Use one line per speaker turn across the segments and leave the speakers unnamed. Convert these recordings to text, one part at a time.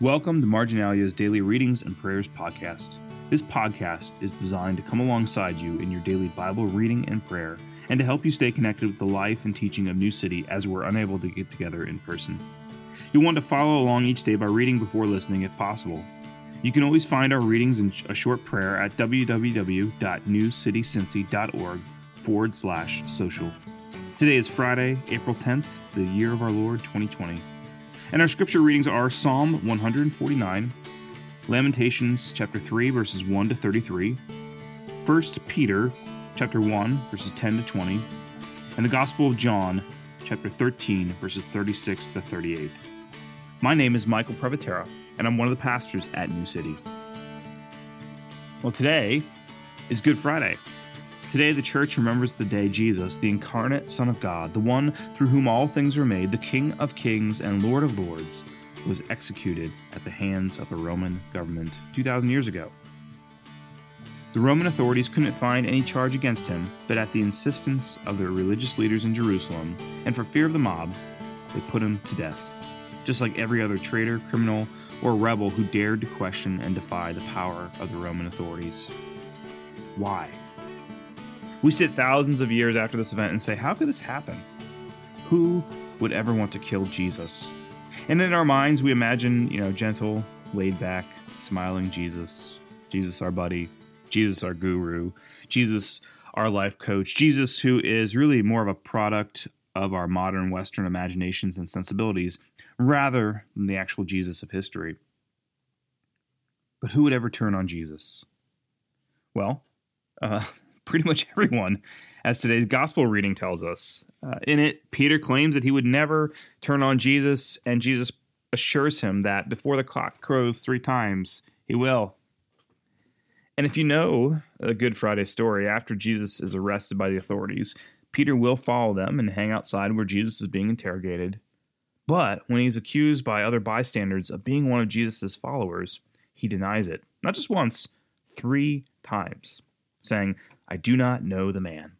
Welcome to Marginalia's Daily Readings and Prayers podcast. This podcast is designed to come alongside you in your daily Bible reading and prayer and to help you stay connected with the life and teaching of New City as we're unable to get together in person. You'll want to follow along each day by reading before listening if possible. You can always find our readings and a short prayer at www.newcitycincy.org forward slash social. Today is Friday, April 10th, the year of our Lord 2020. And our scripture readings are Psalm 149, Lamentations chapter 3 verses 1 to 33, 1 Peter chapter 1 verses 10 to 20, and the Gospel of John chapter 13 verses 36 to 38. My name is Michael Prevotera, and I'm one of the pastors at New City. Well, today is Good Friday. Today, the church remembers the day Jesus, the incarnate Son of God, the one through whom all things were made, the King of kings and Lord of lords, was executed at the hands of the Roman government 2,000 years ago. The Roman authorities couldn't find any charge against him, but at the insistence of their religious leaders in Jerusalem, and for fear of the mob, they put him to death, just like every other traitor, criminal, or rebel who dared to question and defy the power of the Roman authorities. Why? We sit thousands of years after this event and say, How could this happen? Who would ever want to kill Jesus? And in our minds, we imagine, you know, gentle, laid back, smiling Jesus, Jesus, our buddy, Jesus, our guru, Jesus, our life coach, Jesus, who is really more of a product of our modern Western imaginations and sensibilities rather than the actual Jesus of history. But who would ever turn on Jesus? Well, uh, pretty much everyone, as today's gospel reading tells us. Uh, in it, Peter claims that he would never turn on Jesus, and Jesus assures him that before the clock crows three times, he will. And if you know the Good Friday story, after Jesus is arrested by the authorities, Peter will follow them and hang outside where Jesus is being interrogated. But when he's accused by other bystanders of being one of Jesus' followers, he denies it. Not just once, three times, saying, I do not know the man.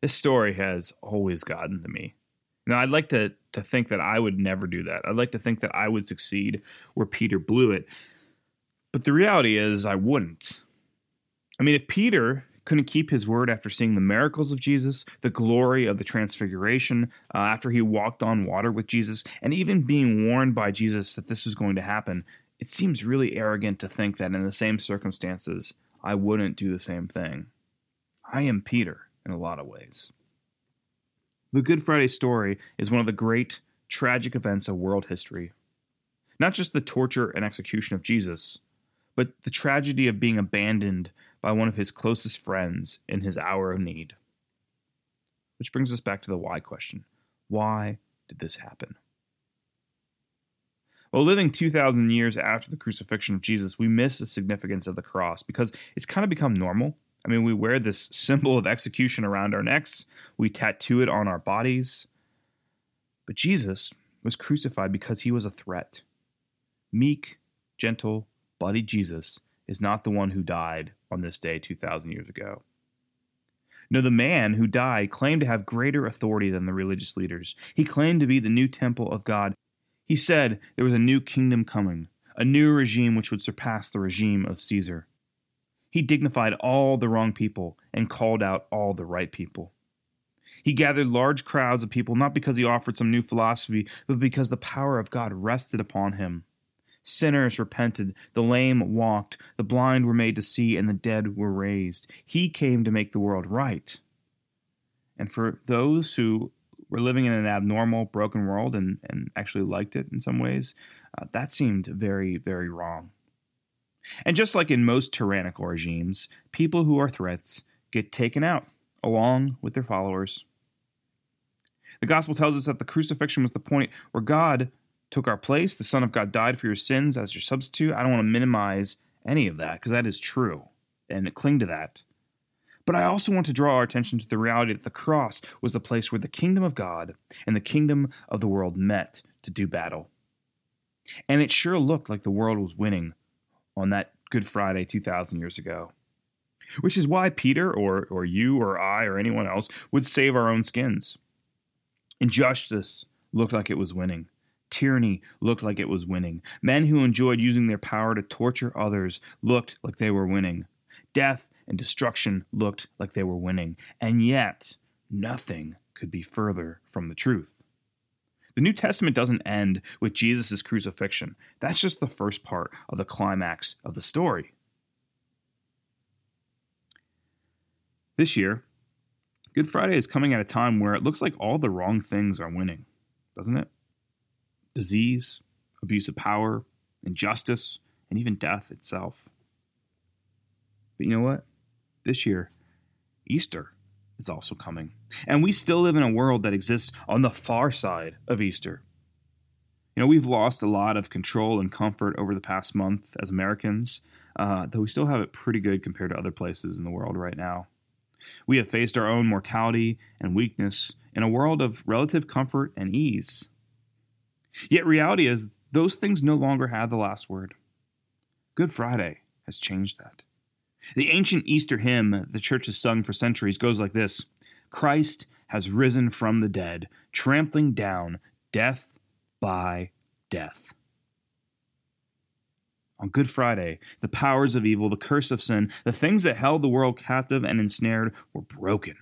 This story has always gotten to me. Now, I'd like to, to think that I would never do that. I'd like to think that I would succeed where Peter blew it. But the reality is, I wouldn't. I mean, if Peter couldn't keep his word after seeing the miracles of Jesus, the glory of the transfiguration, uh, after he walked on water with Jesus, and even being warned by Jesus that this was going to happen, it seems really arrogant to think that in the same circumstances, I wouldn't do the same thing. I am Peter in a lot of ways. The Good Friday story is one of the great tragic events of world history. Not just the torture and execution of Jesus, but the tragedy of being abandoned by one of his closest friends in his hour of need. Which brings us back to the why question why did this happen? Well, living 2,000 years after the crucifixion of Jesus, we miss the significance of the cross because it's kind of become normal. I mean, we wear this symbol of execution around our necks, we tattoo it on our bodies. But Jesus was crucified because he was a threat. Meek, gentle, bloody Jesus is not the one who died on this day 2,000 years ago. No, the man who died claimed to have greater authority than the religious leaders. He claimed to be the new temple of God he said there was a new kingdom coming, a new regime which would surpass the regime of Caesar. He dignified all the wrong people and called out all the right people. He gathered large crowds of people not because he offered some new philosophy, but because the power of God rested upon him. Sinners repented, the lame walked, the blind were made to see, and the dead were raised. He came to make the world right. And for those who were living in an abnormal, broken world and, and actually liked it in some ways, uh, that seemed very, very wrong. And just like in most tyrannical regimes, people who are threats get taken out along with their followers. The gospel tells us that the crucifixion was the point where God took our place. The Son of God died for your sins as your substitute. I don't want to minimize any of that because that is true and cling to that. But I also want to draw our attention to the reality that the cross was the place where the kingdom of God and the kingdom of the world met to do battle. And it sure looked like the world was winning on that Good Friday 2,000 years ago. Which is why Peter, or, or you, or I, or anyone else would save our own skins. Injustice looked like it was winning. Tyranny looked like it was winning. Men who enjoyed using their power to torture others looked like they were winning. Death and destruction looked like they were winning. And yet, nothing could be further from the truth. The New Testament doesn't end with Jesus' crucifixion. That's just the first part of the climax of the story. This year, Good Friday is coming at a time where it looks like all the wrong things are winning, doesn't it? Disease, abuse of power, injustice, and even death itself. But you know what? This year, Easter is also coming. And we still live in a world that exists on the far side of Easter. You know, we've lost a lot of control and comfort over the past month as Americans, uh, though we still have it pretty good compared to other places in the world right now. We have faced our own mortality and weakness in a world of relative comfort and ease. Yet, reality is, those things no longer have the last word. Good Friday has changed that. The ancient Easter hymn the church has sung for centuries goes like this Christ has risen from the dead, trampling down death by death. On Good Friday, the powers of evil, the curse of sin, the things that held the world captive and ensnared were broken.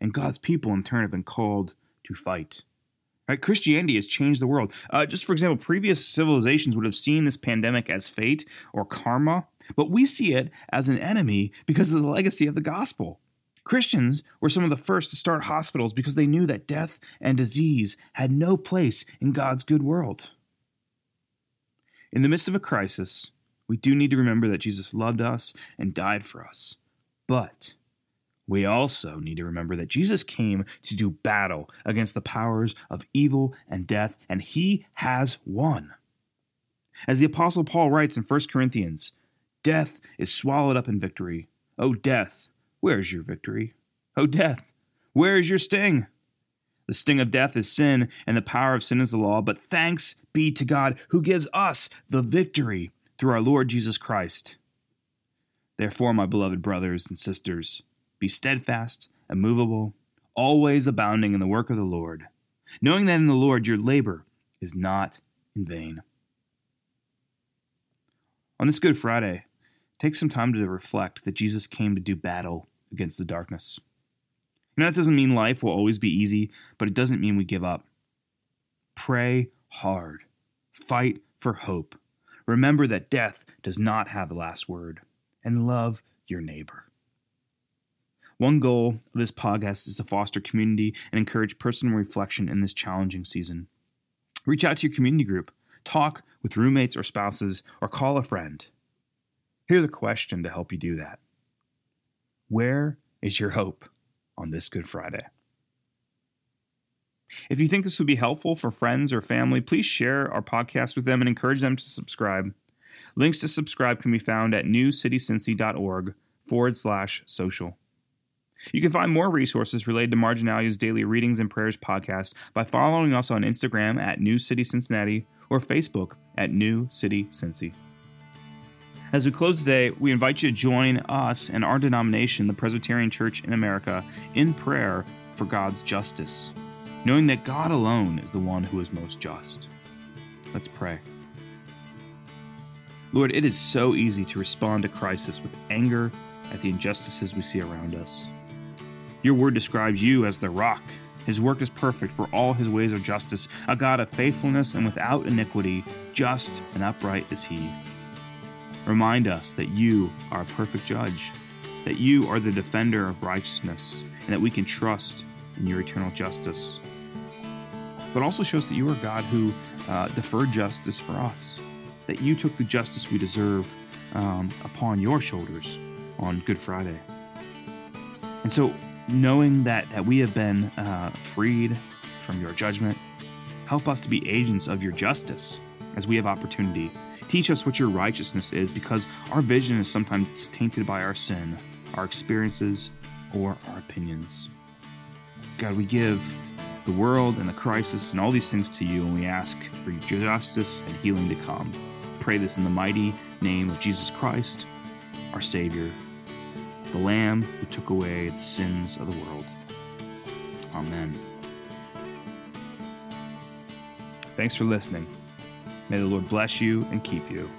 And God's people, in turn, have been called to fight. Right? Christianity has changed the world. Uh, just for example, previous civilizations would have seen this pandemic as fate or karma, but we see it as an enemy because of the legacy of the gospel. Christians were some of the first to start hospitals because they knew that death and disease had no place in God's good world. In the midst of a crisis, we do need to remember that Jesus loved us and died for us. But we also need to remember that Jesus came to do battle against the powers of evil and death, and he has won. As the Apostle Paul writes in 1 Corinthians, death is swallowed up in victory. O death, where is your victory? O death, where is your sting? The sting of death is sin, and the power of sin is the law, but thanks be to God who gives us the victory through our Lord Jesus Christ. Therefore, my beloved brothers and sisters, be steadfast, immovable, always abounding in the work of the Lord, knowing that in the Lord your labor is not in vain. On this Good Friday, take some time to reflect that Jesus came to do battle against the darkness. And that doesn't mean life will always be easy, but it doesn't mean we give up. Pray hard, fight for hope. Remember that death does not have the last word, and love your neighbor. One goal of this podcast is to foster community and encourage personal reflection in this challenging season. Reach out to your community group, talk with roommates or spouses, or call a friend. Here's a question to help you do that Where is your hope on this Good Friday? If you think this would be helpful for friends or family, please share our podcast with them and encourage them to subscribe. Links to subscribe can be found at newcitycincy.org forward slash social. You can find more resources related to Marginalia's daily readings and prayers podcast by following us on Instagram at New City Cincinnati or Facebook at New City Cincy. As we close today, we invite you to join us and our denomination, the Presbyterian Church in America, in prayer for God's justice, knowing that God alone is the one who is most just. Let's pray. Lord, it is so easy to respond to crisis with anger at the injustices we see around us. Your word describes you as the rock. His work is perfect, for all his ways are justice, a God of faithfulness and without iniquity, just and upright is he. Remind us that you are a perfect judge, that you are the defender of righteousness, and that we can trust in your eternal justice. But also shows that you are God who uh, deferred justice for us, that you took the justice we deserve um, upon your shoulders on Good Friday. And so knowing that, that we have been uh, freed from your judgment, help us to be agents of your justice as we have opportunity. Teach us what your righteousness is because our vision is sometimes tainted by our sin, our experiences, or our opinions. God, we give the world and the crisis and all these things to you, and we ask for your justice and healing to come. Pray this in the mighty name of Jesus Christ, our Savior the Lamb who took away the sins of the world. Amen. Thanks for listening. May the Lord bless you and keep you.